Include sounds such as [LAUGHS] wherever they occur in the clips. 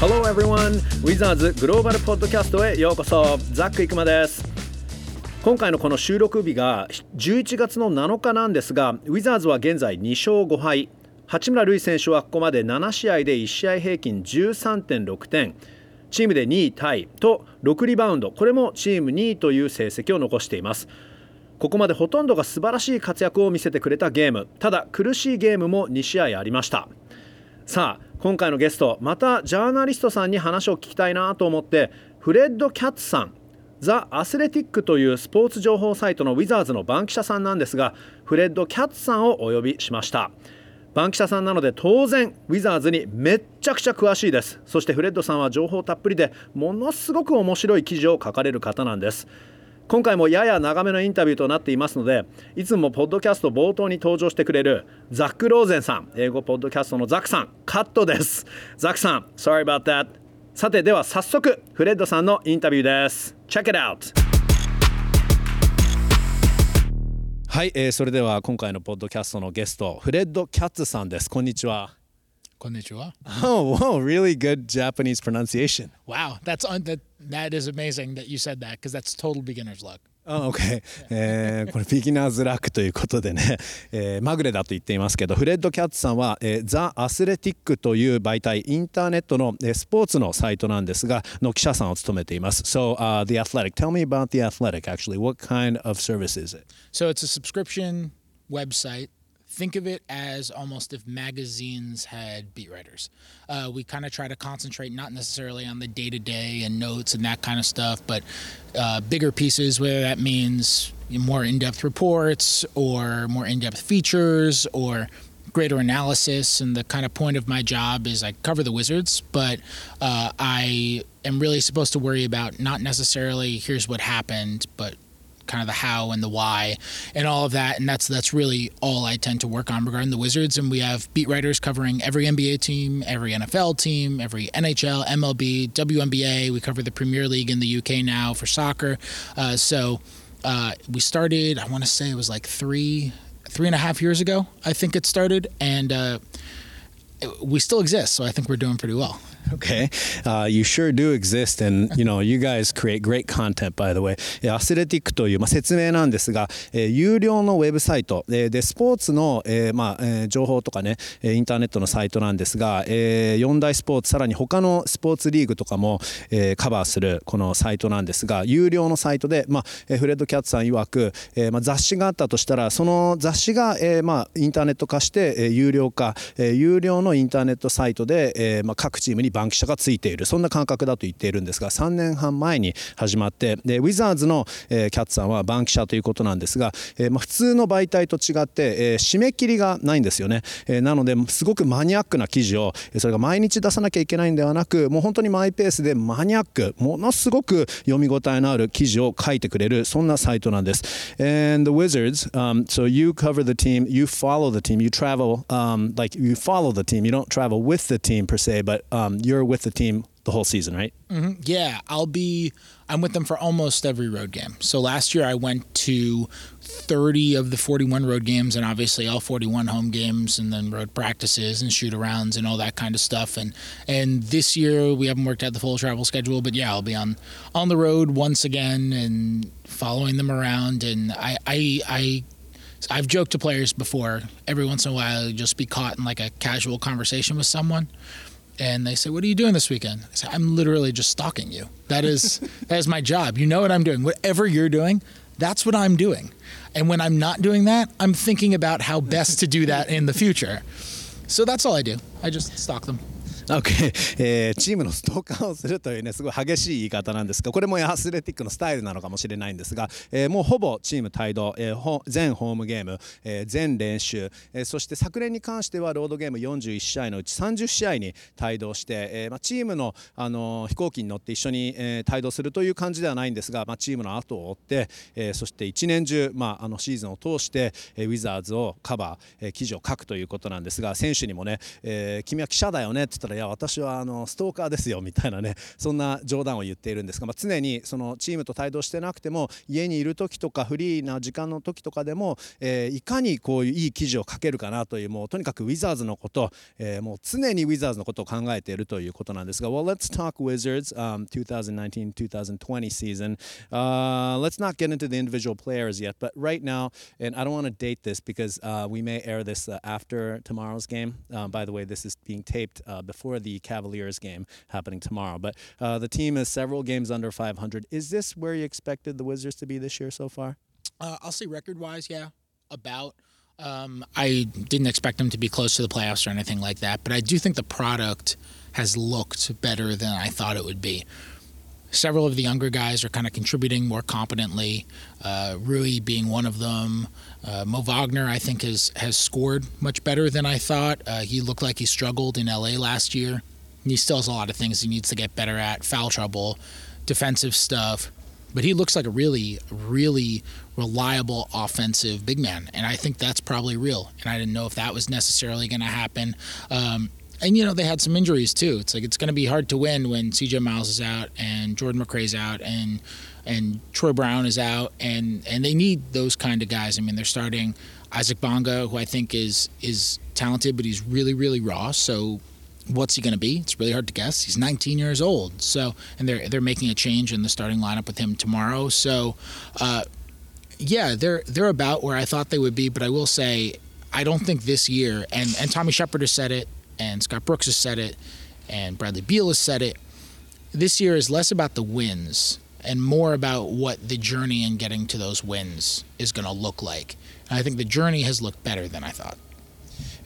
Hello everyone! ウィザーズグローバルポッドキャストへようこそ。ザックイクマです。今回のこの収録日が11月の7日なんですがウィザーズは現在2勝5敗。八村塁選手はここまで7試合で1試合平均13.6点チームで2位タイと6リバウンド。これもチーム2位という成績を残しています。ここまでほとんどが素晴らしい活躍を見せてくれたゲーム。ただ苦しいゲームも2試合ありました。さあ今回のゲストまたジャーナリストさんに話を聞きたいなと思ってフレッド・キャッツさんザ・アスレティックというスポーツ情報サイトのウィザーズの番記者さんなんですがフレッド・キャッツさんをお呼びしました。番記者さんなので当然ウィザーズにめっちゃくちゃ詳しいです。そしてフレッドさんは情報たっぷりでものすごく面白い記事を書かれる方なんです。今回もやや長めのインタビューとなっていますのでいつもポッドキャスト冒頭に登場してくれるザック・ローゼンさん英語ポッドキャストのザックさんカットです。ザックさん Sorry about that さてでは早速フレッドさんのインタビューです。Check it out はい、えー、それでは今回のポッドキャストのゲストフレッド・キャッツさんです。こんにちは。Konnichiwa. Oh, wow, really good Japanese pronunciation. Wow, that's un- that that is amazing that you said that because that's total beginner's luck. あ OK、えー、これビギナーズラックということでね、えー、まぐれだと言っていますけどフレッド・キャッツさんは、えー、ザ・アスレティックという媒体インターネットの、えー、スポーツのサイトなんですがの記者さんを務めています So、uh, The Athletic tell me about The Athletic actually what kind of service is it So it's a subscription website think of it as almost if magazines had beat writers. Uh, we kind of try to concentrate not necessarily on the day to day and notes and that kind of stuff, but uh, bigger pieces, whether that means more in depth reports or more in depth features or greater analysis. And the kind of point of my job is I cover the Wizards, but uh, I am really supposed to worry about not necessarily here's what happened, but kind of the how and the why and all of that. And that's that's really all I tend to work on regarding the Wizards. And we have beat writers covering every NBA team, every NFL team, every NHL, MLB, WNBA. We cover the Premier League in the UK now for soccer. Uh, so uh, we started. I want to say it was like three three and a half years ago. I think it started and. Uh, we still exist, so I think we're doing pretty well. [LAUGHS] Okay? Uh, you sure do exist and you know you guys create great content by the way. アスレティックという、まあ、説明なんですが、えー、有料のウェブサイト、えー、でスポーツの、えーまあえー、情報とかねインターネットのサイトなんですが、えー、4大スポーツさらに他のスポーツリーグとかも、えー、カバーするこのサイトなんですが有料のサイトで、まあえー、フレッド・キャッツさん曰く、えーまあ、雑誌があったとしたらその雑誌が、えーまあ、インターネット化して、えー、有料化、えー、有料のインターネットサイトで、えーまあ、各チームに番記者がついているそんな感覚だと言っているんですが3年半前に始まってでウィザーズの、えー、キャッツさんは番記者ということなんですが、えーまあ、普通の媒体と違って、えー、締め切りがないんですよね、えー、なのですごくマニアックな記事をそれが毎日出さなきゃいけないんではなくもう本当にマイペースでマニアックものすごく読み応えのある記事を書いてくれるそんなサイトなんです。And the Wizards, um, so you cover the team, you follow the team, you travel, um, like you follow the team, you don't travel with the team per se, but um, you're with the team the whole season, right? Mm-hmm. Yeah, I'll be. I'm with them for almost every road game. So last year I went to 30 of the 41 road games, and obviously all 41 home games, and then road practices and shoot arounds and all that kind of stuff. And and this year we haven't worked out the full travel schedule, but yeah, I'll be on on the road once again and following them around. And I I I I've joked to players before. Every once in a while, I'll just be caught in like a casual conversation with someone, and they say, "What are you doing this weekend?" I say, "I'm literally just stalking you. That is [LAUGHS] that is my job. You know what I'm doing. Whatever you're doing, that's what I'm doing. And when I'm not doing that, I'm thinking about how best to do that in the future. So that's all I do. I just stalk them. OK、えー、チームのストーカーをするというねすごい激しい言い方なんですがこれもアスレティックのスタイルなのかもしれないんですが、えー、もうほぼチーム帯同、えー、全ホームゲーム、えー、全練習、えー、そして昨年に関してはロードゲーム41試合のうち30試合に帯同して、えーまあ、チームの、あのー、飛行機に乗って一緒に、えー、帯同するという感じではないんですが、まあ、チームの後を追って、えー、そして一年中、まあ、あのシーズンを通して、えー、ウィザーズをカバー、えー、記事を書くということなんですが選手にもね、えー、君は記者だよねって言ったらいや私はあのストーカーですよみたいなねそんな冗談を言っているんですが、まあ、常にそのチームと帯同してなくても家にいる時とかフリーな時間の時とかでも、えー、いかにこういういい記事を書けるかなというもうとにかくウィザーズのこと、えー、もう常にウィザーズのことを考えているということなんですが Well let's talk Wizards、um, 2019-2020 season、uh, let's not get into the individual players yet but right now and I don't want to date this because、uh, we may air this、uh, after tomorrow's game、uh, by the way this is being taped uh, before the Cavaliers game happening tomorrow but uh, the team is several games under 500 is this where you expected the Wizards to be this year so far? Uh, I'll say record wise, yeah, about. Um, I didn't expect them to be close to the playoffs or anything like that, but I do think the product has looked better than I thought it would be. Several of the younger guys are kind of contributing more competently. Uh, Rui being one of them. Uh, Mo Wagner, I think, has has scored much better than I thought. Uh, he looked like he struggled in LA last year. He still has a lot of things he needs to get better at: foul trouble, defensive stuff but he looks like a really, really reliable offensive big man. And I think that's probably real. And I didn't know if that was necessarily going to happen. Um, and you know they had some injuries too. It's like it's going to be hard to win when C.J. Miles is out and Jordan McRae's out and and Troy Brown is out and and they need those kind of guys. I mean they're starting Isaac Bonga, who I think is is talented, but he's really really raw. So what's he going to be? It's really hard to guess. He's 19 years old. So, and they're they're making a change in the starting lineup with him tomorrow. So, uh, yeah, they're they're about where I thought they would be. But I will say, I don't think this year. And and Tommy Shepard has said it, and Scott Brooks has said it, and Bradley Beal has said it. This year is less about the wins and more about what the journey in getting to those wins is going to look like. And I think the journey has looked better than I thought.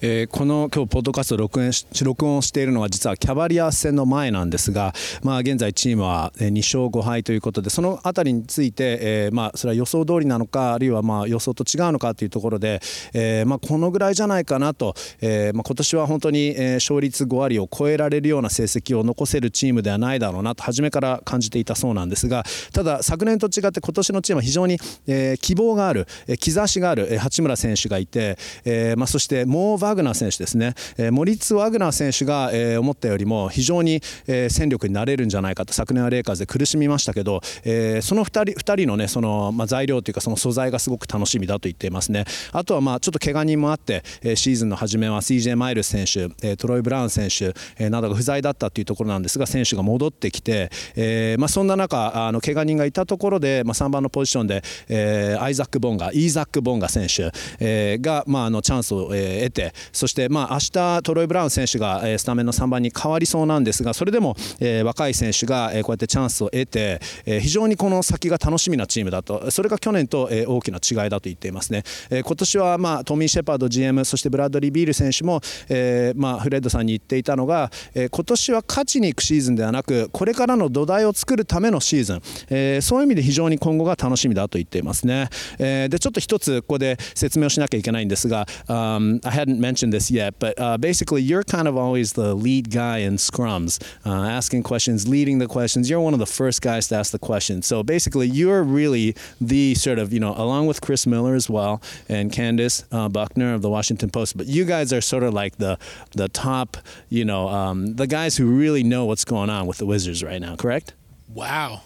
えー、この今日ポッドキャスト録音し録音しているのは実はキャバリア戦の前なんですが、まあ、現在チームは2勝5敗ということでその辺りについて、えー、まあそれは予想通りなのかあるいはまあ予想と違うのかというところで、えー、まあこのぐらいじゃないかなと、えーまあ、今年は本当に、勝率5割を超えられるような成績を残せるチームではないだろうなと初めから感じていたそうなんですがただ昨年と違って今年のチームは非常に、えー、希望がある、え、兆しがある、八村選手がいて、えーまあ、そしてもうワグナー選手ですね、えー、モリッツ・ワグナー選手が、えー、思ったよりも非常に、えー、戦力になれるんじゃないかと昨年はレイカーズで苦しみましたけど、えー、その2人 ,2 人の,、ねそのまあ、材料というかその素材がすごく楽しみだと言っていますね。あとはまあちょっと怪我人もあって、えー、シーズンの初めは CJ マイルス選手、えー、トロイ・ブラウン選手、えー、などが不在だったというところなんですが選手が戻ってきて、えーまあ、そんな中あの怪我人がいたところで、まあ、3番のポジションで、えー、アイザック・ボンガイーザック・ボンガ選手、えー、が、まあ、あのチャンスを、えー、得てそして、まあ、明日トロイ・ブラウン選手が、スタメンの3番に変わりそうなんですがそれでも、え、若い選手が、こうやってチャンスを得て、え、非常にこの先が楽しみなチームだと。それが去年と、え、大きな違いだと言っていますね、え、今年は、まあ、トミー・シェパード GM そしてブラッドリー・ビール選手も、えまあ、フレッドさんに言っていたのが、え、今年は勝ちに行くシーズンではなくこれからの土台を作るためのシーズン、え、そういう意味で非常に今後が楽しみだと言っていますね、え、でちょっと一つここで説明をしなきゃいけないんですが、um, I hadn't mentioned this yet but、uh, basically you're kind of always the lead guy in scrums uh, asking questions leading the questions. You're one of the first guys to ask the questions so basically you're really the sort of you know along with Chris Miller as well and Candace uh, Buckner of the Washington Post but you guys are sort of like the the top you know um, the guys who really know what's going on with the Wizards right now correct? Wow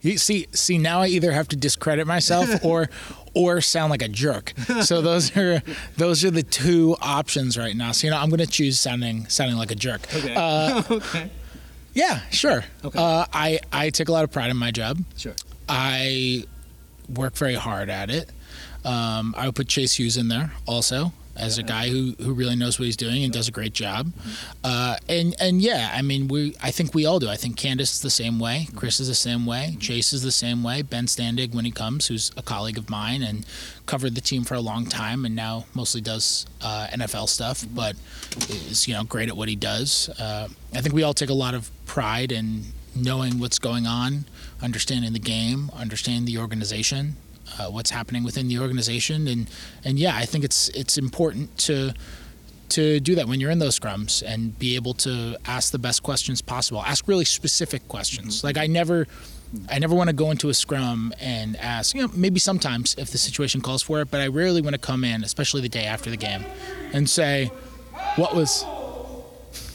you see, see now I either have to discredit myself [LAUGHS] or, or sound like a jerk. So [LAUGHS] those are those are the two options right now. So you know, I'm going to choose sounding sounding like a jerk. Okay. Uh, [LAUGHS] okay. Yeah, sure. Okay. Uh, I I take a lot of pride in my job. Sure. I work very hard at it. Um, I would put Chase Hughes in there also as a guy who, who really knows what he's doing and does a great job. Mm-hmm. Uh, and and yeah, I mean we I think we all do. I think Candace is the same way. Mm-hmm. Chris is the same way. Chase is the same way. Ben Standig when he comes, who's a colleague of mine and covered the team for a long time and now mostly does uh, NFL stuff, mm-hmm. but is you know great at what he does. Uh, I think we all take a lot of pride in knowing what's going on, understanding the game, understanding the organization uh, what's happening within the organization, and and yeah, I think it's it's important to to do that when you're in those scrums and be able to ask the best questions possible. Ask really specific questions. Mm-hmm. Like I never. I never want to go into a scrum and ask, you know, maybe sometimes if the situation calls for it, but I rarely want to come in, especially the day after the game, and say, what was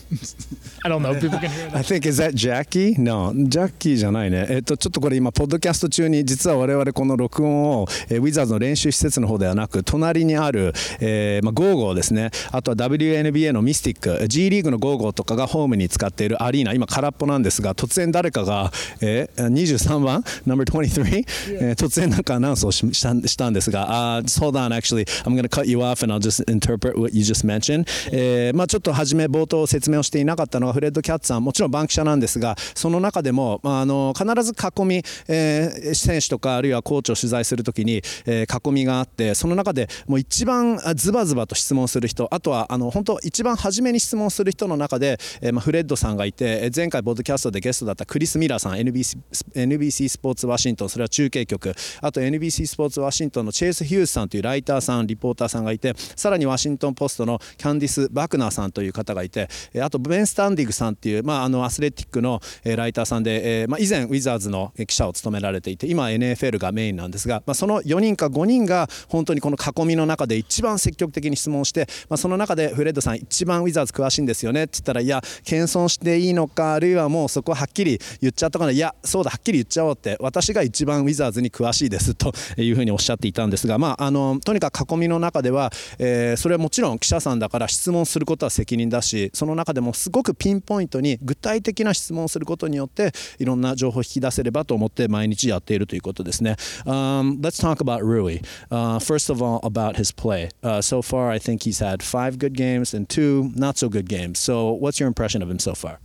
[LAUGHS] [LAUGHS] I don't know people can hear that. I think is that Jackie? No, ジャッキーじゃないね。えっとちょっとこれ今ポッドキャスト中に実は我々この録音を、えー、ウィザーズの練習施設の方ではなく隣にある、えー、まあゴーゴーですね。あとは WNBA のミスティック、G リーグのゴーゴーとかがホームに使っているアリーナ、今空っぽなんですが突然誰かが、えー、23番？Number 23、えー、突然なんかアナウンスをししたしたんですが、uh, hold on actually I'm gonna cut you off and I'll just interpret what you just mentioned、えー、まあちょっと初め冒頭説明をしていなかったのがフレッド・キャッツさんもちろん番記者なんですがその中でも、まあ、あの必ず囲み、えー、選手とかあるいはコーチを取材するときに、えー、囲みがあってその中でもう一番ズバズバと質問する人あとはあの本当一番初めに質問する人の中で、えーまあ、フレッドさんがいて前回ボードキャストでゲストだったクリス・ミラーさん NBC, NBC スポーツワシントンそれは中継局あと NBC スポーツワシントンのチェイス・ヒューズさんというライターさんリポーターさんがいてさらにワシントン・ポストのキャンディス・バクナーさんという方がいてあとベン・スタンディグさんっていう、まあ、あのアスレティックのライターさんで、えーまあ、以前ウィザーズの記者を務められていて今 NFL がメインなんですが、まあ、その4人か5人が本当にこの囲みの中で一番積極的に質問して、まあ、その中でフレッドさん一番ウィザーズ詳しいんですよねって言ったらいや謙遜していいのかあるいはもうそこはっきり言っちゃったかないやそうだはっきり言っちゃおうって私が一番ウィザーズに詳しいですというふうにおっしゃっていたんですが、まあ、あのとにかく囲みの中では、えー、それはもちろん記者さんだから質問することは責任だしその中でもすごくピンポイントに具体的な質問をすることによっていろんな情報を引き出せればと思って毎日やっているということですね。Um, let's talk about Rui.、Uh, first of all, about his play.、Uh, so far, I think he's had five good games and two not so good games. So, what's your impression of him so far?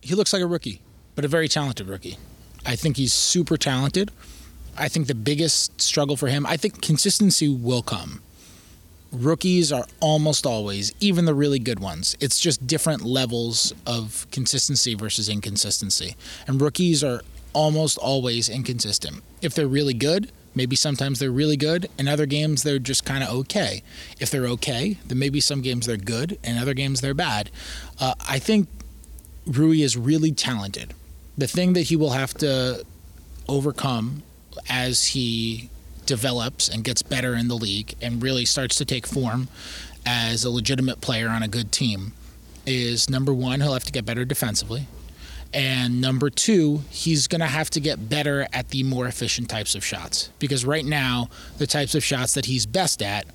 He looks like a rookie, but a very talented rookie. I think he's super talented. I think the biggest struggle for him, I think consistency will come. Rookies are almost always, even the really good ones, it's just different levels of consistency versus inconsistency. And rookies are almost always inconsistent. If they're really good, maybe sometimes they're really good, and other games they're just kind of okay. If they're okay, then maybe some games they're good, and other games they're bad. Uh, I think Rui is really talented. The thing that he will have to overcome as he develops and gets better in the league and really starts to take form as a legitimate player on a good team is number one, he'll have to get better defensively. And number two, he's going to have to get better at the more efficient types of shots. Because right now, the types of shots that he's best at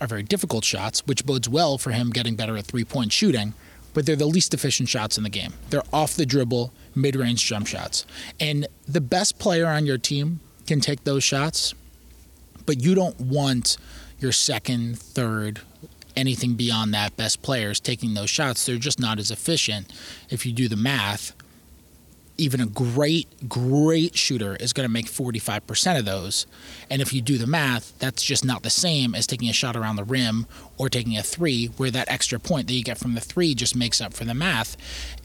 are very difficult shots, which bodes well for him getting better at three point shooting, but they're the least efficient shots in the game. They're off the dribble, mid range jump shots. And the best player on your team can take those shots, but you don't want your second, third, anything beyond that best players taking those shots. They're just not as efficient if you do the math even a great, great shooter is going to make 45% of those. And if you do the math, that's just not the same as taking a shot around the rim or taking a three, where that extra point that you get from the three just makes up for the math.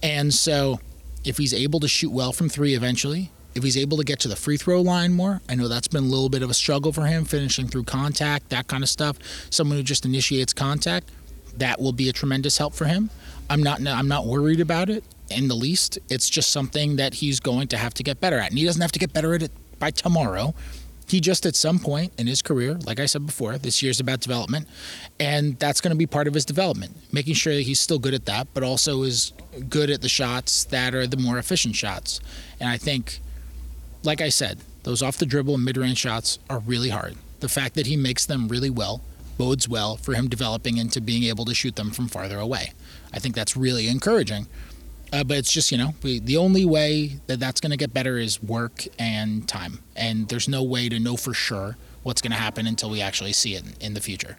And so if he's able to shoot well from three eventually, if he's able to get to the free throw line more, I know that's been a little bit of a struggle for him, finishing through contact, that kind of stuff. Someone who just initiates contact, that will be a tremendous help for him. I'm not I'm not worried about it in the least. It's just something that he's going to have to get better at. And he doesn't have to get better at it by tomorrow. He just at some point in his career, like I said before, this year's about development, and that's going to be part of his development, making sure that he's still good at that, but also is good at the shots that are the more efficient shots. And I think, like I said, those off the dribble and mid range shots are really hard. The fact that he makes them really well bodes well for him developing into being able to shoot them from farther away. I think that's really encouraging. Uh, but it's just you know we, the only way that that's going to get better is work and time, and there's no way to know for sure what's going to happen until we actually see it in, in the future.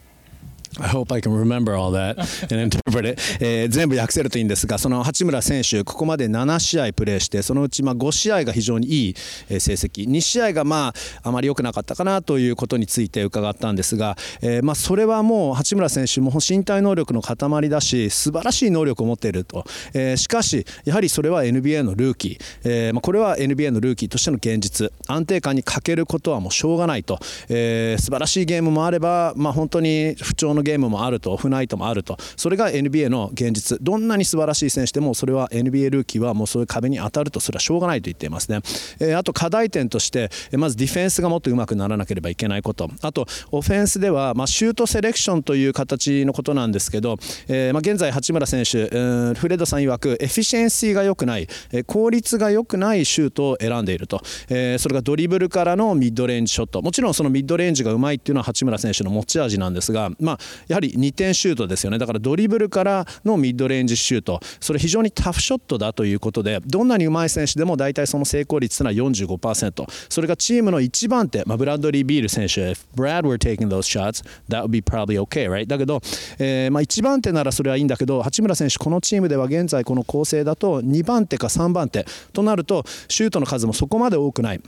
I hope I can remember all that and interpret it、[LAUGHS] え、全部訳せるといいんですがその八村選手ここまで7試合プレーしてそのうちま5試合が非常にいい成績。2試合がまああまり良くなかったかなということについて伺ったんですが、えー、まそれはもう八村選手も身体能力の塊だし素晴らしい能力を持っていると、えー、しかしやはりそれは NBA のルーキー、えま、これは NBA のルーキーとしての現実。安定感に欠けることはもうしょうがないと、えー、素晴らしいゲームもあれば、ま、本当に不調のゲームもあるとオフナイトもあると。それが NBA の現実。どんなに素晴らしい選手でもそれは NBA ルーキーはもうそういう壁に当たると。それはしょうがないと言っていますね、えー、あと課題点としてまずディフェンスがもっと上手くならなければいけないこと。あとオフェンスでは、まあ、シュートセレクションという形のことなんですけど、えーまあ、現在八村選手、フレッドさん曰く efficiency が良くない、効率が良くないシュートを選んでいると、え、それがドリブルからのミッドレンジショット。もちろんそのミッドレンジがうまいっていうのは八村選手の持ち味なんですが、まあ、やはり2点シュートですよね。だからドリブルからのミッドレンジシュート。それ非常にタフショットだということでどんなにうまい選手でも大体その成功率というのは45%それがチームの一番手、まあ、ブラッドリー・ビール選手。If Brad were taking those shots that would be probably okay right? だけど、えーまあ、1番手ならそれはいいんだけど八村選手このチームでは現在この構成だと2番手か3番手となるとシュートの数もそこまで多くない。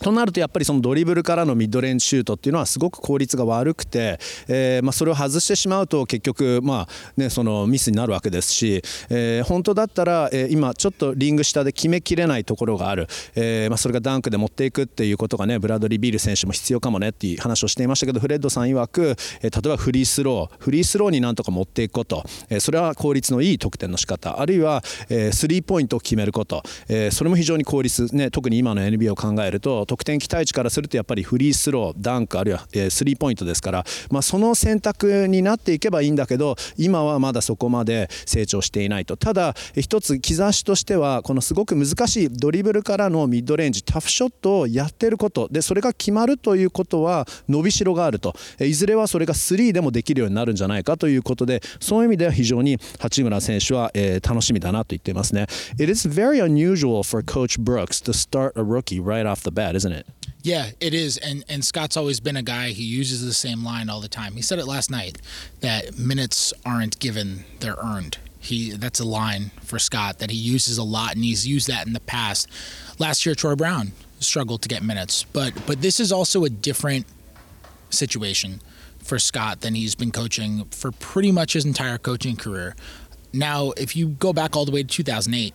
となるとやっぱりそのドリブルからのミッドレンジシュートっていうのはすごく効率が悪くて、えー、まあそれを外してしまうと結局まあねそのミスになるわけですし、えー、本当だったら、えー、今ちょっとリング下で決めきれないところがある、えー、まあそれがダンクで持っていくっていうことがねブラッドリー・ビール選手も必要かもねっていう話をしていましたけどフレッドさん曰く、えー、例えばフリースロー。フリースローになんとか持っていくこと、えー、それは効率のいい得点の仕方。あるいは、えー、スリーポイントを決めること、えー、それも非常に効率ね特に今の NBA を考えると得点期待値からするとやっぱりフリースローダンクあるいは、スリーポイントですから、まあ、その選択になっていけばいいんだけど今はまだそこまで成長していないと。ただ一つ兆しとしてはこのすごく難しいドリブルからのミッドレンジタフショットをやっていること。でそれが決まるということは伸びしろがあると。いずれはそれが3でもできるようになるんじゃないかということでそういう意味では非常に八村選手は、え、楽しみだなと言っていますね。It is very unusual for Coach Brooks to start a rookie right off the bat, isn't it? Yeah, it is. And and Scott's always been a guy who uses the same line all the time. He said it last night that minutes aren't given, they're earned. He that's a line for Scott that he uses a lot and he's used that in the past. Last year Troy Brown struggled to get minutes, but but this is also a different situation for Scott than he's been coaching for pretty much his entire coaching career. Now, if you go back all the way to 2008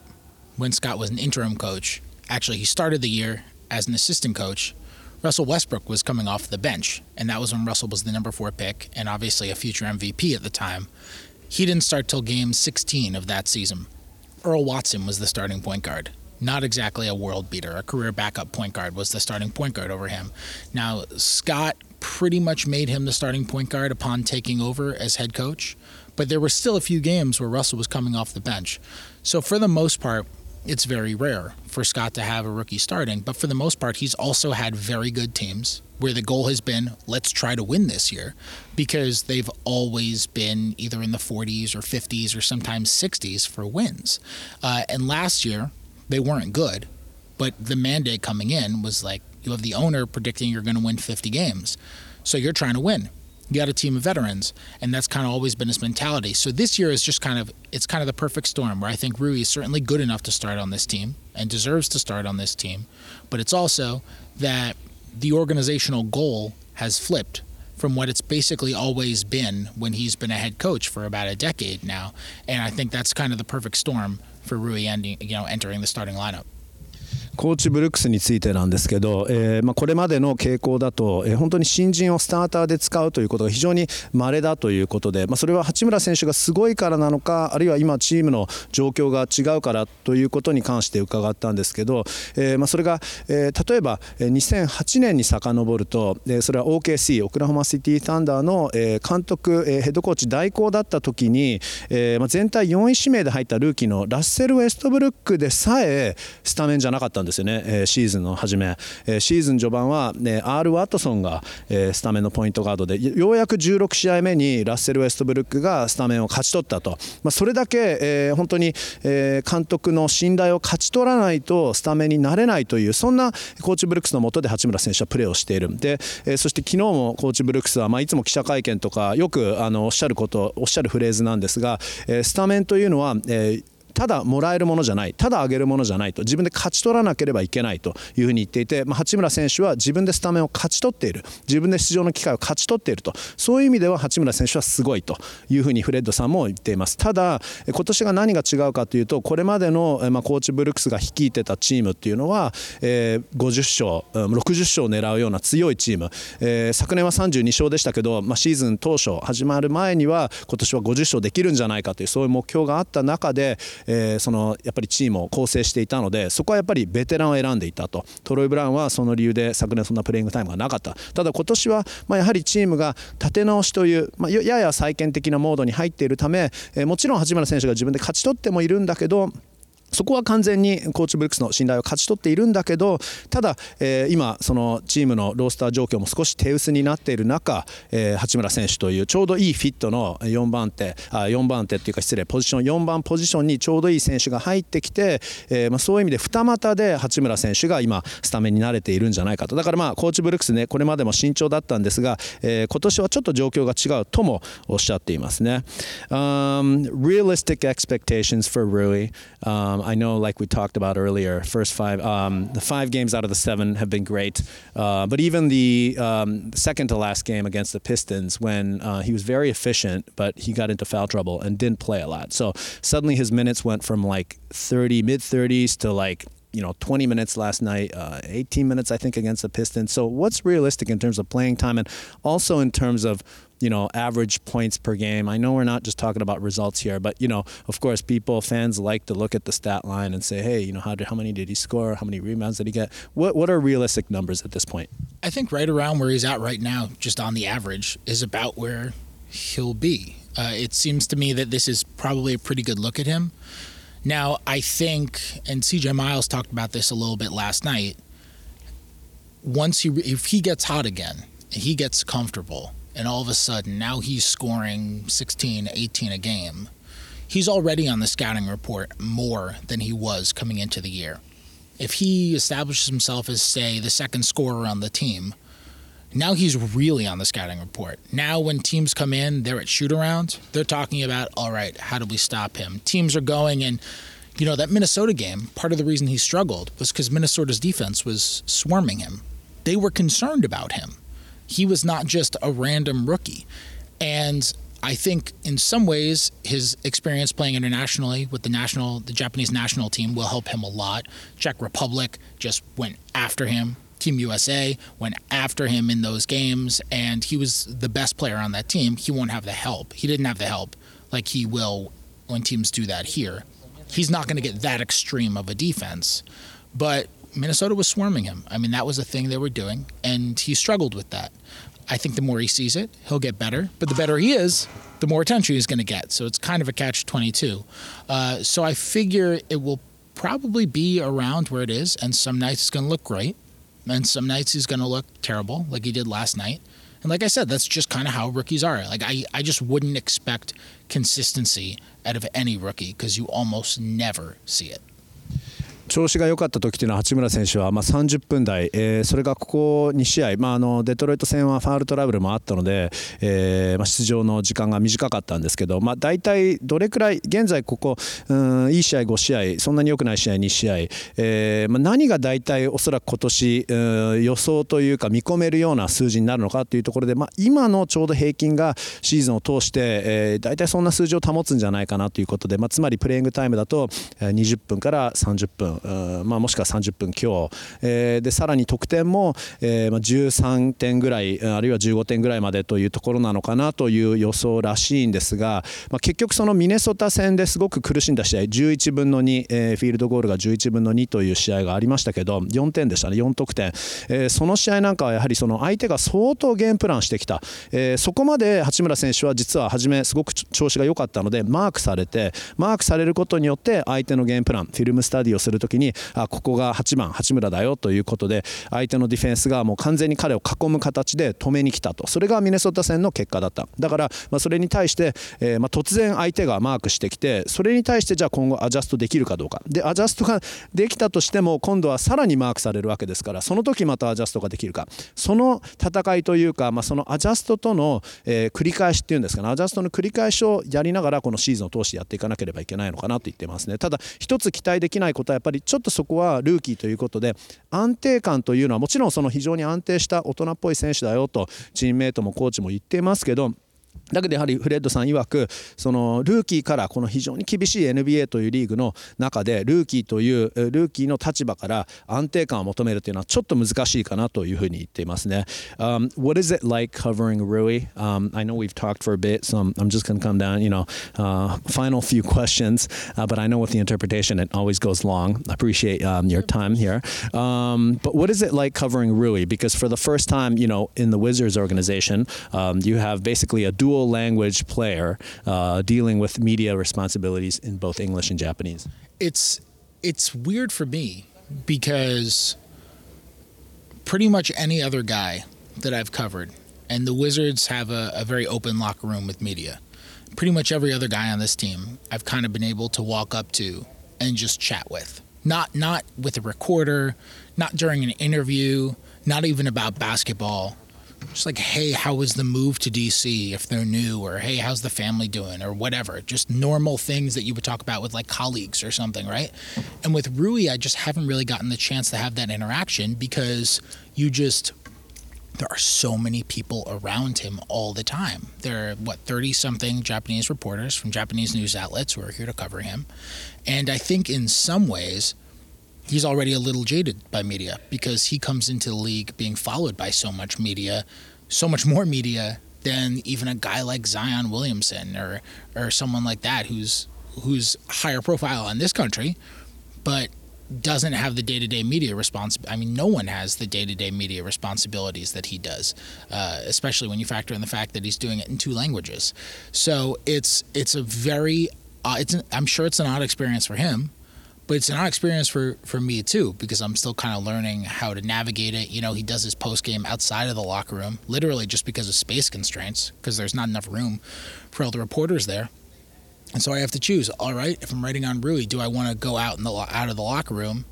when Scott was an interim coach, actually he started the year as an assistant coach, Russell Westbrook was coming off the bench, and that was when Russell was the number four pick and obviously a future MVP at the time. He didn't start till game 16 of that season. Earl Watson was the starting point guard. Not exactly a world beater. A career backup point guard was the starting point guard over him. Now, Scott pretty much made him the starting point guard upon taking over as head coach, but there were still a few games where Russell was coming off the bench. So, for the most part, it's very rare for Scott to have a rookie starting, but for the most part, he's also had very good teams where the goal has been let's try to win this year because they've always been either in the 40s or 50s or sometimes 60s for wins. Uh, and last year, they weren't good, but the mandate coming in was like you have the owner predicting you're going to win 50 games. So you're trying to win you got a team of veterans, and that's kind of always been his mentality. So this year is just kind of it's kind of the perfect storm where I think Rui is certainly good enough to start on this team and deserves to start on this team, but it's also that the organizational goal has flipped from what it's basically always been when he's been a head coach for about a decade now, and I think that's kind of the perfect storm for Rui ending, you know entering the starting lineup. コーチブルックスについてなんですけど、えーまあ、これまでの傾向だと、えー、本当に新人をスターターで使うということが非常に稀だということで、まあ、それは八村選手がすごいからなのかあるいは今チームの状況が違うからということに関して伺ったんですけど、えーまあ、それが、えー、例えば2008年に遡ると、え、それは OKC オクラホマシティ・サンダーの、え、監督、えー、ヘッドコーチ代行だった時に、えーまあ、全体4位指名で入ったルーキーのラッセル・ウェストブルックでさえスタメンじゃなかったんですですよね、えー、シーズンの初め、えー、シーズン序盤は、ね、アール・ワットソンが、えー、スタメンのポイントガードでようやく16試合目にラッセル・ウェストブルックがスタメンを勝ち取ったと、まあ、それだけ、えー、本当に、えー、監督の信頼を勝ち取らないとスタメンになれないというそんなコーチブルックスの下で八村選手はプレーをしている。で、えー、そして昨日もコーチブルックスは、まあ、いつも記者会見とかよくあのおっしゃることおっしゃるフレーズなんですが、えー、スタメンというのは、えーただもらえるものじゃないただ上げるものじゃないと自分で勝ち取らなければいけないというふうに言っていて、まあ、八村選手は自分でスタメンを勝ち取っている自分で出場の機会を勝ち取っているとそういう意味では八村選手はすごいというふうにフレッドさんも言っています。ただ今年が何が違うかというとこれまでの、まあ、コーチブルックスが率いてたチームっていうのは、えー、50勝60勝を狙うような強いチーム、えー、昨年は32勝でしたけど、まあ、シーズン当初始まる前には今年は50勝できるんじゃないかというそういう目標があった中で、えー、そのやっぱりチームを構成していたのでそこはやっぱりベテランを選んでいたと。トロイ・ブラウンはその理由で昨年そんなプレイングタイムがなかった。ただ今年は、ま、やはりチームが立て直しという、まあ、やや再建的なモードに入っているため、えー、もちろん八村選手が自分で勝ち取ってもいるんだけどそこは完全にコーチブルックスの信頼を勝ち取っているんだけどただ、えー、今そのチームのロースター状況も少し手薄になっている中、えー、八村選手というちょうどいいフィットの4番手あ4番手っていうか失礼ポジション4番ポジションにちょうどいい選手が入ってきて、えーまあ、そういう意味で二股で八村選手が今スタメンに慣れているんじゃないかとだからまあコーチブルックスねこれまでも慎重だったんですが、えー、今年はちょっと状況が違うともおっしゃっていますね。Um, realistic expectations for Rui、um, I know like we talked about earlier, first five, um, the five games out of the seven have been great. Uh, but even the um, second to last game against the Pistons, when uh, he was very efficient, but he got into foul trouble and didn't play a lot. So suddenly his minutes went from like 30, mid 30s to like you know 20 minutes last night, uh, 18 minutes I think against the Pistons. So what's realistic in terms of playing time and also in terms of you know average points per game. I know we're not just talking about results here, but you know of course people fans like to look at the stat line and say, hey, you know how did, how many did he score? How many rebounds did he get? What what are realistic numbers at this point? I think right around where he's at right now, just on the average, is about where he'll be. Uh, it seems to me that this is probably a pretty good look at him. Now, I think, and CJ Miles talked about this a little bit last night. Once he, if he gets hot again, he gets comfortable, and all of a sudden now he's scoring 16, 18 a game, he's already on the scouting report more than he was coming into the year. If he establishes himself as, say, the second scorer on the team, now he's really on the scouting report. Now, when teams come in, they're at shoot around, they're talking about, all right, how do we stop him? Teams are going and you know, that Minnesota game, part of the reason he struggled was because Minnesota's defense was swarming him. They were concerned about him. He was not just a random rookie. And I think in some ways his experience playing internationally with the national the Japanese national team will help him a lot. Czech Republic just went after him. Team USA went after him in those games and he was the best player on that team. He won't have the help. He didn't have the help like he will when teams do that here. He's not going to get that extreme of a defense, but Minnesota was swarming him. I mean, that was a thing they were doing, and he struggled with that. I think the more he sees it, he'll get better. But the better he is, the more attention he's going to get. So it's kind of a catch 22. Uh, so I figure it will probably be around where it is, and some nights it's going to look great, and some nights he's going to look terrible, like he did last night. And like I said, that's just kind of how rookies are. Like I, I just wouldn't expect consistency out of any rookie because you almost never see it. 調子が良かった時というのは八村選手はまあ30分台、えー、それがここ2試合、まあ、あのデトロイト戦はファールトラブルもあったので、えーまあ、出場の時間が短かったんですけど、まあ、大体どれくらい現在ここうんいい試合5試合そんなに良くない試合2試合、えーまあ、何が大体おそらく今年うん予想というか見込めるような数字になるのかというところで、まあ、今のちょうど平均がシーズンを通して、えー、大体そんな数字を保つんじゃないかなということで、まあ、つまりプレイングタイムだと20分から30分。まあ、もしくは30分強、えー、でさらに得点も、えーまあ、13点ぐらいあるいは15点ぐらいまでというところなのかなという予想らしいんですが、まあ、結局そのミネソタ戦ですごく苦しんだ試合11分の2、えー、フィールドゴールが11分の2という試合がありましたけど4点でしたね。4得点、えー、その試合なんかはやはりその相手が相当ゲームプランしてきた、えー、そこまで八村選手は実は初めすごく調子が良かったのでマークされてマークされることによって相手のゲームプランフィルムスタディをすると時にあここが8番八村だよということで相手のディフェンスがもう完全に彼を囲む形で止めに来たと。それがミネソタ戦の結果だった。だから、まあ、それに対して、えー、まあ、突然相手がマークしてきてそれに対してじゃあ今後アジャストできるかどうか。でアジャストができたとしても今度はさらにマークされるわけですからその時またアジャストができるか。その戦いというか、まあ、そのアジャストとの、えー、繰り返しっていうんですかね。アジャストの繰り返しをやりながらこのシーズンを通してやっていかなければいけないのかなと言ってますね。ただ一つ期待できないことはやっぱりちょっとそこはルーキーということで安定感というのはもちろんその非常に安定した大人っぽい選手だよとチームメートもコーチも言っていますけどだけどやはりフレッドさん曰くそのルーキーからこの非常に厳しい NBA というリーグの中でルーキーというルーキーの立場から安定感を求めるというのはちょっと難しいかなというふうに言っていますね。Um, what is it like covering Rui? Um, I know we've talked for a bit, so I'm, I'm just going to come down, you know, uh, final few questions, uh, but I know with the interpretation it always goes long. I appreciate um, your time here. Um, but what is it like covering Rui? Because for the first time, you know, in the Wizards organization, um, you have basically a dual dual language player uh, dealing with media responsibilities in both English and Japanese? It's it's weird for me because pretty much any other guy that I've covered, and the Wizards have a, a very open locker room with media. Pretty much every other guy on this team, I've kind of been able to walk up to and just chat with. Not not with a recorder, not during an interview, not even about basketball just like, hey, how was the move to DC if they're new, or hey, how's the family doing, or whatever. Just normal things that you would talk about with like colleagues or something, right? And with Rui, I just haven't really gotten the chance to have that interaction because you just there are so many people around him all the time. There are what 30 something Japanese reporters from Japanese news outlets who are here to cover him. And I think in some ways he's already a little jaded by media because he comes into the league being followed by so much media, so much more media than even a guy like Zion Williamson or or someone like that who's who's higher profile in this country, but doesn't have the day-to-day media response. I mean, no one has the day-to-day media responsibilities that he does, uh, especially when you factor in the fact that he's doing it in two languages. So it's it's a very uh, it's an, I'm sure it's an odd experience for him but it's an odd experience for for me too because I'm still kind of learning how to navigate it. You know, he does his post game outside of the locker room, literally just because of space constraints, because there's not enough room for all the reporters there. And so I have to choose. All right, if I'm writing on Rui, do I want to go out in the out of the locker room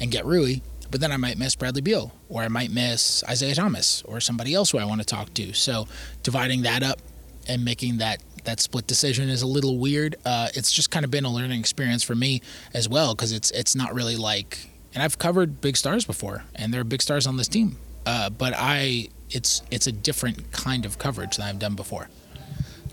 and get Rui? But then I might miss Bradley Beal, or I might miss Isaiah Thomas, or somebody else who I want to talk to. So dividing that up and making that that split decision is a little weird. Uh, it's just kind of been a learning experience for me as well because it's it's not really like, and I've covered big stars before, and there are big stars on this team, uh, but I it's it's a different kind of coverage than I've done before.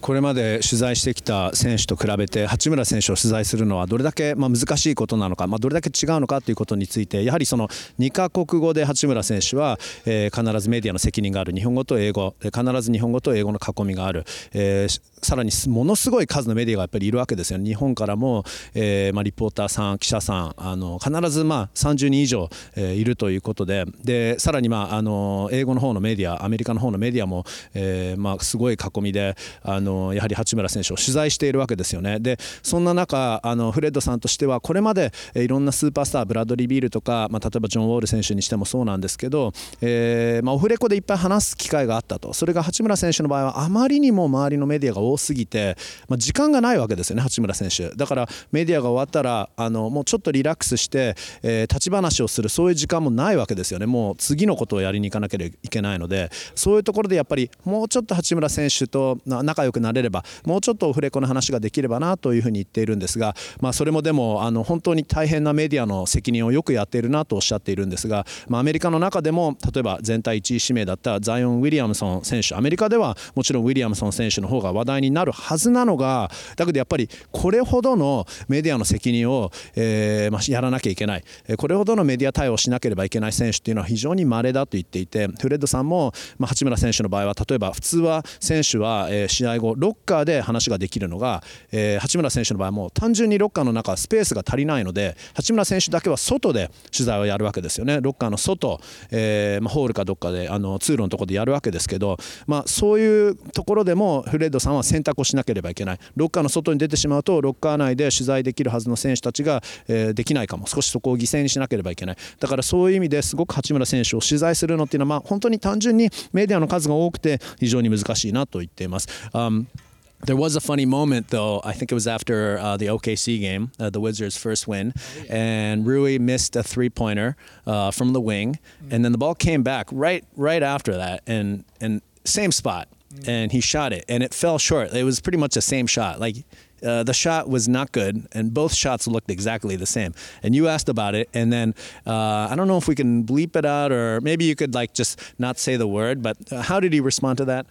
これまで取材してきた選手と比べて八村選手を取材するのはどれだけま難しいことなのか、まあ、どれだけ違うのかということについてやはりその2カ国語で八村選手は、え、必ずメディアの責任がある日本語と英語必ず日本語と英語の囲みがある、えー、さらにものすごい数のメディアがやっぱりいるわけですよ、ね、日本からも、えー、まあ、リポーターさん記者さんあの必ずまあ30人以上、えいるということで。でさらにまああの英語の方のメディアアメリカの方のメディアも、えまあ、すごい囲みであののやはり八村選手を取材しているわけですよね。でそんな中あのフレッドさんとしてはこれまでいろんなスーパースターブラッドリー・ビールとか、まあ、例えばジョン・ウォール選手にしてもそうなんですけど、えーまあ、オフレコでいっぱい話す機会があったと。それが八村選手の場合はあまりにも周りのメディアが多多すぎて、まあ、時間がないわけですよね八村選手。だからメディアが終わったらあのもうちょっとリラックスして、えー、立ち話をするそういう時間もないわけですよね。もう次のことをやりに行かなければいけないのでそういうところでやっぱりもうちょっと八村選手と仲良くなれればもうちょっとオフレコの話ができればなというふうに言っているんですが、まあ、それもでもあの本当に大変なメディアの責任をよくやっているなとおっしゃっているんですが、まあ、アメリカの中でも例えば全体1位指名だったザイオン・ウィリアムソン選手アメリカではもちろんウィリアムソン選手の方が話題になるはずなのがだけどやっぱりこれほどのメディアの責任を、えーまあ、やらなきゃいけない。これほどのメディア対応しなければいけない選手っていうのは非常に稀だと言っていてフレッドさんも、まあ、八村選手の場合は例えば普通は選手は、えー、試合後ロッカーで話ができるのが、えー、八村選手の場合も単純にロッカーの中スペースが足りないので八村選手だけは外で取材をやるわけですよね。ロッカーの外、えーまあ、ホールかどっかであの通路のところでやるわけですけど、まあ、そういうところでもフレッドさんは選択をしなければいけないロッカーの外に出てしまうとロッカー内で取材できるはずの選手たちが、え、できないかも少しそこを犠牲にしなければいけないだからそういう意味ですごく八村選手を取材するのっていうのは、まあ、本当に単純にメディアの数が多くて非常に難しいなと言っています。Um, There was a funny moment, though. I think it was after uh, the OKC game, uh, the Wizards' first win, and Rui missed a three-pointer uh, from the wing, and then the ball came back right right after that, and and same spot. And he shot it, and it fell short. It was pretty much the same shot. Like uh, the shot was not good, and both shots looked exactly the same. And you asked about it, and then uh, I don't know if we can bleep it out, or maybe you could like just not say the word. But uh, how did he respond to that?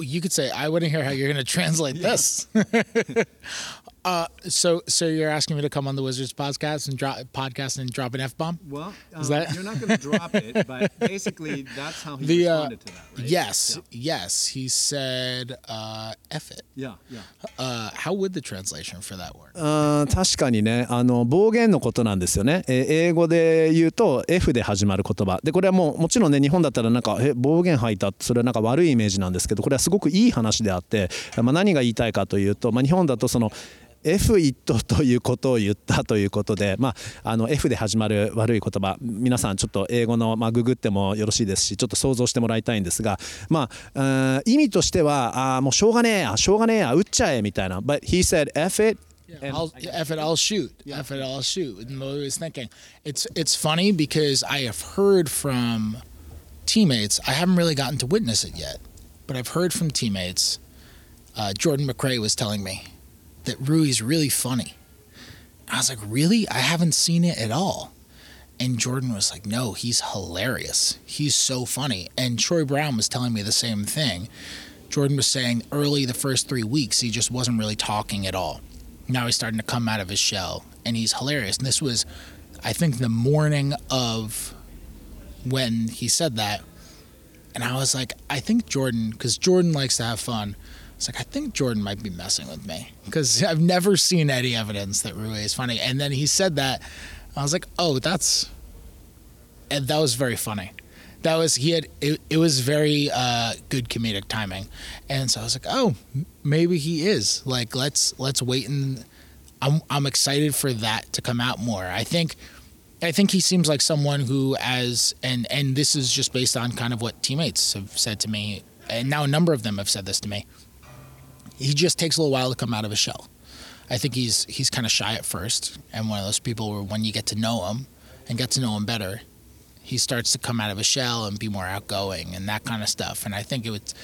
you could say, I wouldn't hear how you're going to translate this. [LAUGHS] Uh, so, so you're asking me to come on the Wizards podcast and drop podcast and drop an f bomb? Well, um, Is that... you're not going to drop it, but basically that's how he the, uh, responded uh, to that. Right? Yes, yeah. yes, he said uh, "f it." Yeah, yeah. Uh, how would the translation for that word? あ確かにね、あの暴言のことなんですよね。え英語で言うと F で始まる言葉で、これはもうもちろんね日本だったらなんかえ暴言吐いたそれはなんか悪いイメージなんですけど、これはすごくいい話であって、まあ何が言いたいかというと、まあ日本だとその F1 ということを言ったということで、まあ、あの F で始まる悪い言葉皆さんちょっと英語の、まあ、ググってもよろしいですしちょっと想像してもらいたいんですが、まあ、意味としてはあもうしょうがねえやしょうがねえや打っちゃえみたいな But he said F it Yeah, I'll, F it, I'll shoot. Yeah. F it, I'll shoot. And was thinking, it's it's funny because I have heard from teammates. I haven't really gotten to witness it yet, but I've heard from teammates. Uh, Jordan McRae was telling me that Rui's really funny. I was like, really? I haven't seen it at all. And Jordan was like, no, he's hilarious. He's so funny. And Troy Brown was telling me the same thing. Jordan was saying early the first three weeks, he just wasn't really talking at all. Now he's starting to come out of his shell and he's hilarious. And this was, I think, the morning of when he said that. And I was like, I think Jordan, because Jordan likes to have fun, it's like I think Jordan might be messing with me because I've never seen any evidence that Rui is funny. And then he said that, I was like, oh, that's, and that was very funny. That was he had it, it was very uh, good comedic timing, and so I was like, oh, maybe he is. Like let's let's wait and I'm I'm excited for that to come out more. I think. I think he seems like someone who, as and and this is just based on kind of what teammates have said to me, and now a number of them have said this to me he just takes a little while to come out of his shell. I think he's he's kind of shy at first, and one of those people where when you get to know him and get to know him better, he starts to come out of his shell and be more outgoing and that kind of stuff. And I think it was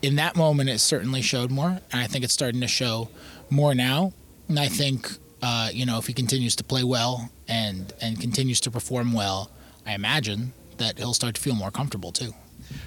in that moment it certainly showed more, and I think it's starting to show more now. And I think uh, you know if he continues to play well and and continues to perform well, I imagine that he'll start to feel more comfortable too.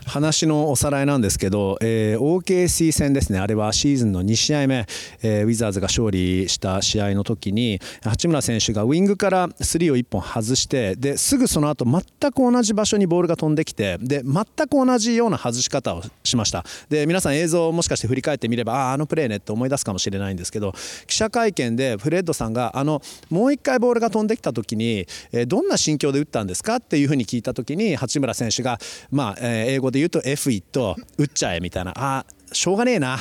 話のおさらいなんですけど、えー、OKC 戦ですね。あれはシーズンの2試合目、えー、ウィザーズが勝利した試合の時に八村選手がウイングからスリーを1本外してですぐその後全く同じ場所にボールが飛んできてで全く同じような外し方をしました。で皆さん映像をもしかして振り返ってみればあああのプレーねって思い出すかもしれないんですけど記者会見でフレッドさんがあのもう1回ボールが飛んできた時に、えー、どんな心境で打ったんですかっていうふうに聞いた時に八村選手がまあ、えー、英語で言うと F1 と打っちゃえみたいな。あしょうがねえな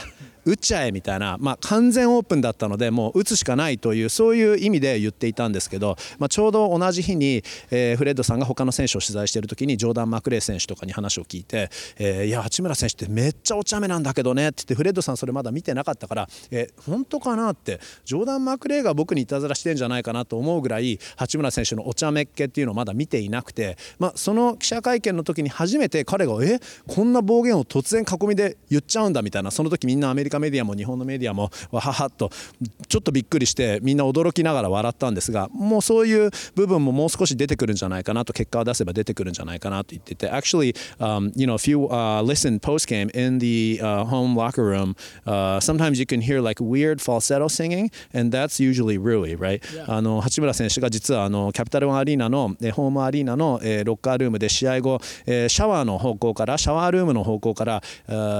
打っちゃえみたいな、まあ、完全オープンだったのでもう打つしかないというそういう意味で言っていたんですけど、まあ、ちょうど同じ日に、えー、フレッドさんが他の選手を取材している時にジョーダン・マクレー選手とかに話を聞いて「えー、いや八村選手ってめっちゃお茶目なんだけどね」って言ってフレッドさんそれまだ見てなかったから「え本当かな?」ってジョーダン・マクレーが僕にいたずらしてんじゃないかなと思うぐらい八村選手のお茶目っ気っていうのをまだ見ていなくて、まあ、その記者会見の時に初めて彼が「えこんな暴言を突然囲みで言っちゃうんだ」みたいなその時みんなアメリカメディアも日本のメディアもわははっとちょっとびっくりしてみんな驚きながら笑ったんですがもうそういう部分ももう少し出てくるんじゃないかなと結果を出せば出てくるんじゃないかなと言ってて actually、um, you know if you、uh, listen post game in the、uh, home locker room、uh, sometimes you can hear like weird falsetto singing and that's usually Rui right、yeah. あの八村選手が実はあのキャピタルワンアリーナのホームアリーナの、えー、ロッカールームで試合後、えー、シャワーの方向からシャワールームの方向から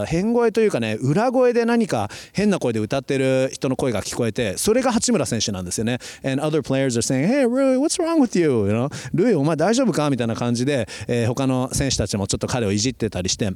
変声といういうかね裏声で何か変な声で歌ってる人の声が聞こえてそれが八村選手なんですよね。And other players are saying hey Rui what's wrong with you? You know? ルイお前大丈夫か？みたいな感じで、えー、他の選手たちもちょっと彼をいじってたりして。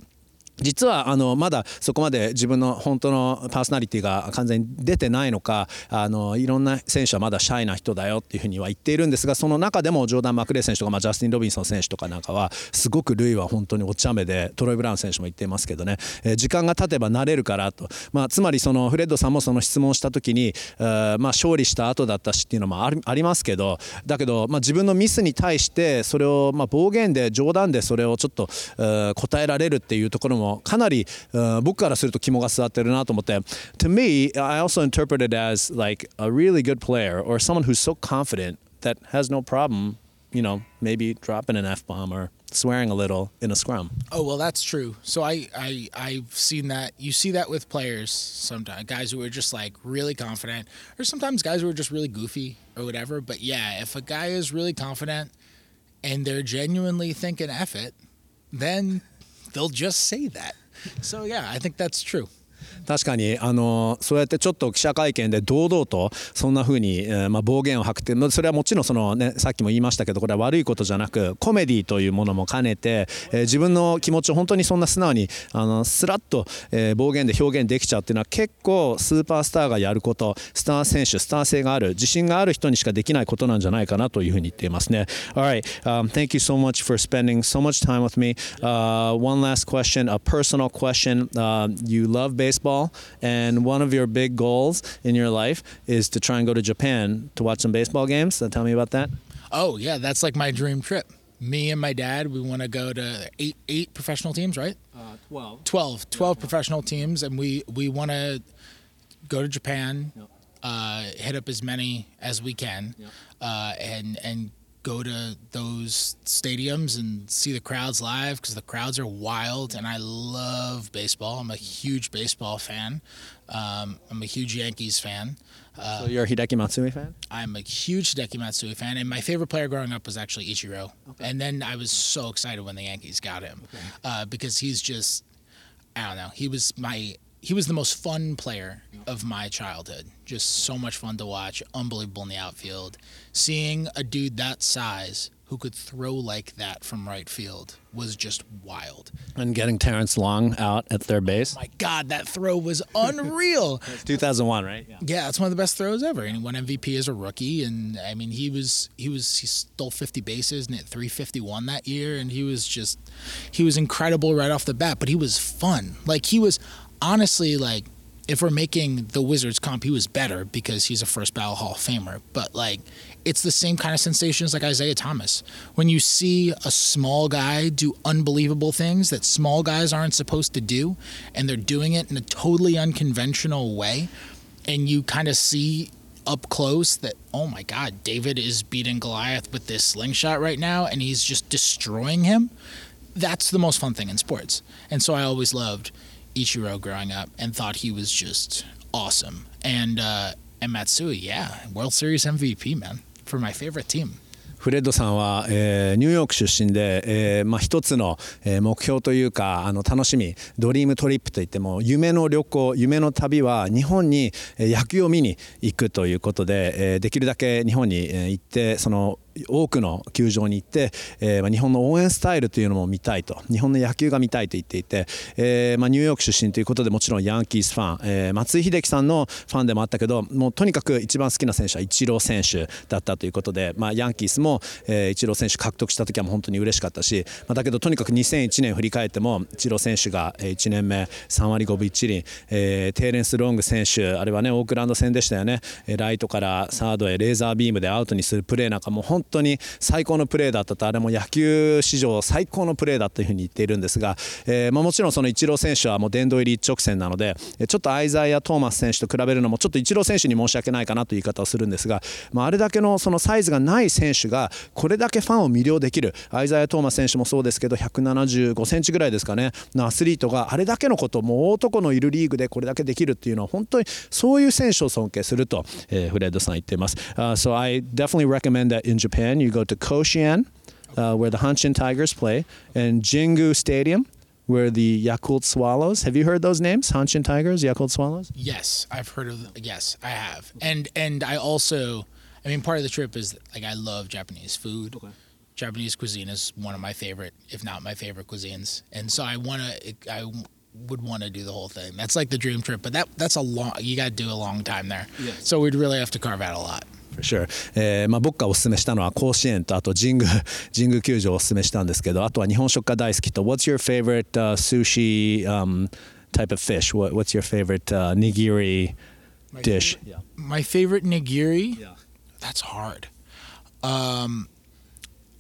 実はあのまだそこまで自分の本当のパーソナリティが完全に出てないのかあのいろんな選手はまだシャイな人だよっていうふうには言っているんですがその中でもジョーダン・マクレー選手とか、まあ、ジャスティン・ロビンソン選手とかなんかはすごくルイは本当にお茶目でトロイ・ブラウン選手も言っていますけどね、えー、時間が経てば慣れるからと、まあ、つまりそのフレッドさんもその質問した時に、えー、まあ勝利した後だったしっていうのもありますけどだけど、まあ、自分のミスに対してそれをまあ暴言で冗談でそれをちょっと、えー、答えられるっていうところもかなり僕からすると肝が据わってるなと思って To me, I also interpret it as like a really good player or someone who's so confident that has no problem, you know, maybe dropping an F bomb or swearing a little in a scrum. Oh well, that's true. So I I I've seen that. You see that with players sometimes, guys who are just like really confident, or sometimes guys who are just really goofy or whatever. But yeah, if a guy is really confident and they're genuinely thinking "f it," then they'll just say that. So yeah, I think that's true. 確かにあのそうやってちょっと記者会見で堂々とそんな風に、えー、まあ暴言を吐くってそれはもちろんその、ね、さっきも言いましたけどこれは悪いことじゃなくコメディというものも兼ねて、えー、自分の気持ちを本当にそんな素直にあのスラッと、えー、暴言で表現できちゃうっていうのは結構スーパースターがやることスター選手スター性がある自信がある人にしかできないことなんじゃないかなというふうに言っていますね。Alright,、um, thank you so much for spending so much time with me.、Uh, one last question, a personal question.、Uh, you love baseball and one of your big goals in your life is to try and go to Japan to watch some baseball games. So tell me about that. Oh yeah, that's like my dream trip. Me and my dad, we want to go to eight eight professional teams, right? Uh, 12. 12. 12 yeah, professional teams, and we we want to go to Japan, yep. uh, hit up as many as we can, yep. uh, and and go to those stadiums and see the crowds live because the crowds are wild and I love baseball. I'm a huge baseball fan. Um, I'm a huge Yankees fan. Uh, so you're a Hideki Matsui fan? I'm a huge Hideki Matsui fan, and my favorite player growing up was actually Ichiro. Okay. And then I was so excited when the Yankees got him okay. uh, because he's just, I don't know, he was my he was the most fun player of my childhood. Just so much fun to watch, unbelievable in the outfield. Seeing a dude that size who could throw like that from right field was just wild. And getting Terrence Long out at third base. Oh my God, that throw was [LAUGHS] unreal. 2001, right? Yeah. yeah, it's one of the best throws ever. And he won MVP as a rookie. And I mean, he was he was he stole 50 bases and hit 351 that year. And he was just he was incredible right off the bat. But he was fun. Like he was honestly, like, if we're making the Wizards comp, he was better because he's a first ballot Hall of Famer. But like, it's the same kind of sensations like Isaiah Thomas. When you see a small guy do unbelievable things that small guys aren't supposed to do, and they're doing it in a totally unconventional way, and you kind of see up close that, oh my God, David is beating Goliath with this slingshot right now, and he's just destroying him. That's the most fun thing in sports. And so I always loved Ichiro growing up and thought he was just awesome. And uh, and Matsui, yeah, World Series MVP, man, for my favorite team. フレッドさんは、えー、ニューヨーク出身で、えーまあ、一つの、えー、目標というかあの楽しみドリームトリップといっても夢の旅行夢の旅は日本に野球を見に行くということで、えー、できるだけ日本に行ってその多くの球場に行って、えー、日本の応援スタイルというのも見たいと。日本の野球が見たいと言っていて、えーまあ、ニューヨーク出身ということでもちろんヤンキースファン、えー、松井秀喜さんのファンでもあったけどもうとにかく一番好きな選手はイチロー選手だったということで、まあ、ヤンキースも、えー、イチロー選手獲得した時はもう本当に嬉しかったし、まあ、だけどとにかく2001年振り返ってもイチロー選手が1年目3割5分1厘、えー、テレンス・ロング選手あれはねオークランド戦でしたよね。ライトからサードへレーザービームでアウトにするプレーなんかも本本当に最高のプレーだったとあれも野球史上最高のプレーだというふうに言っているんですが、えーまあ、もちろんそのイチロー選手はもう殿堂入り一直線なのでちょっとアイザーやトーマス選手と比べるのもちょっとイチロー選手に申し訳ないかなという言い方をするんですが、まあ、あれだけのそのサイズがない選手がこれだけファンを魅了できるアイザーやトーマス選手もそうですけど175センチぐらいですかねのアスリートがあれだけのこともう男のいるリーグでこれだけできるっていうのは本当にそういう選手を尊敬すると、えー、フレッドさん言っています。Uh, so I definitely recommend that in Japan you go to Koshian uh, where the Hanshin Tigers play, and Jingu Stadium, where the Yakult Swallows. Have you heard those names? Hanshin Tigers, Yakult Swallows. Yes, I've heard of. Them. Yes, I have, and and I also, I mean, part of the trip is like I love Japanese food. Okay. Japanese cuisine is one of my favorite, if not my favorite cuisines. And so I want to, I would want to do the whole thing. That's like the dream trip, but that that's a long, you got to do a long time there. Yes. So we'd really have to carve out a lot For sure. えーまあ、僕がおすすめしたのは甲子園とあと神宮神宮球場をおすすめしたんですけどあとは日本食が大好きと What's [LAUGHS] your favorite、uh, sushi、um, type of fish? What, what's your favorite、uh, nigiri dish? My favorite nigiri. Yeah. That's hard. Um,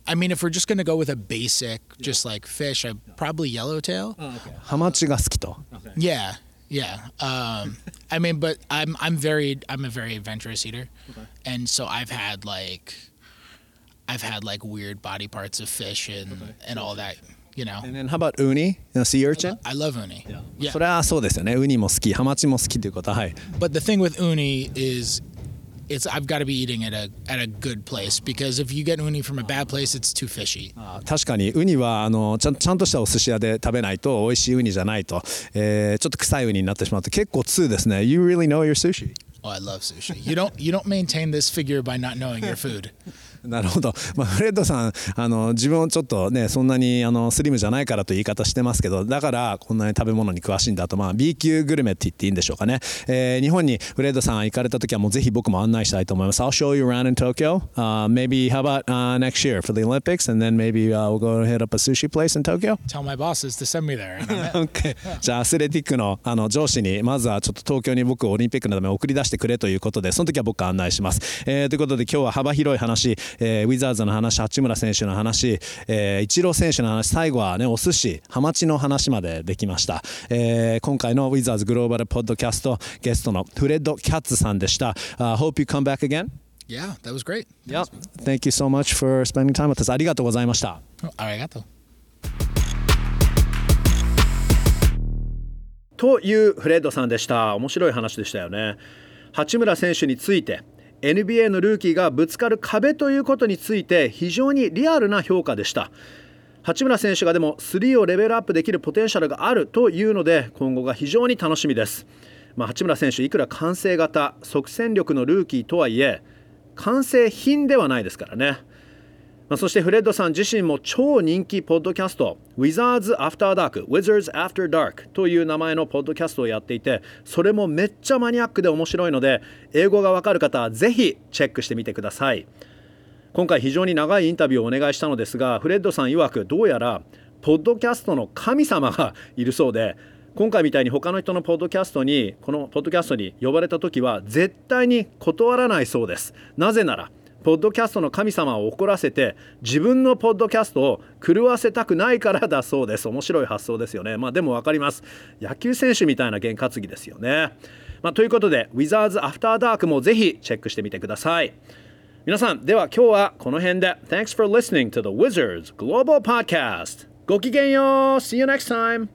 I mean, if we're just gonna go with a basic, just like fish, I probably yellowtail. okay. ハマチが好きと。 Yeah, yeah. Um, I mean, but I'm I'm very I'm a very adventurous eater, and so I've had like I've had like weird body parts of fish and and all that. You know, And then how about uni? Sea urchin? I love uni. Yeah. それはそうですよね。ウニも好き、ハマチも好きということは、はい。 But the thing with uni is it's I've got to be eating at a at a good place because if you get uni from a bad place, it's too fishy. 確かにウニはあのちゃんちゃんとしたお寿司屋で食べないと美味しいウニじゃないと、えーちょっと臭いウニになってしまうと結構通ですね。You really know your sushi? Oh, I love sushi. You don't you don't maintain this figure by not knowing your food. [LAUGHS] なるほど、[LAUGHS] まあ、フレッドさんあの自分をちょっとねそんなにあのスリムじゃないからという言い方してますけどだからこんなに食べ物に詳しいんだと、まあ、B 級グルメって言っていいんでしょうかね、えー日本にフレッドさん行かれた時はもうぜひ僕も案内したいと思います。I'll show you around in Tokyo、uh, maybe how about、uh, next year for the Olympics? And then maybe、uh, we'll go hit up a sushi place in Tokyo? Tell my bosses to send me there. [LAUGHS] じゃあアスレティックのあの上司にまずはちょっと東京に僕をオリンピックのため送り出してくれということでその時は僕が案内します、えーということで今日は幅広い話、えーウィザーズの話八村選手の話、えー、イチロー選手の話最後はねお寿司ハマチの話までできました、えー今回のウィザーズグローバルポッドキャストゲストのフレッド・キャッツさんでした、uh, Hope you come back again. Yeah, that was great. Yep. Thank you so much for spending time with us. ありがとうございました。Oh, arigato. というフレッドさんでした。面白い話でしたよね。八村選手について NBA のルーキーがぶつかる壁ということについて非常にリアルな評価でした。八村選手がでも3をレベルアップできるポテンシャルがあるというので今後が非常に楽しみです、まあ、八村選手いくら完成型即戦力のルーキーとはいえ完成品ではないですからね。まあ、そしてフレッドさん自身も超人気ポッドキャスト Wizards After Dark Wizards After Dark という名前のポッドキャストをやっていてそれもめっちゃマニアックで面白いので英語がわかる方はぜひチェックしてみてください。今回非常に長いインタビューをお願いしたのですがフレッドさん曰くどうやらポッドキャストの神様がいるそうで今回みたいに他の人のポッドキャストにこのポッドキャストに呼ばれた時は絶対に断らないそうです。なぜならポッドキャストの神様を怒らせて自分のポッドキャストを狂わせたくないからだそうです。面白い発想ですよね。まあでも分かります。野球選手みたいな験担ぎですよね、まあ、ということで Wizards After Dark もぜひチェックしてみてください。皆さんでは今日はこの辺で。Thanks for listening to the Wizards Global Podcast ごきげんよう。See you next time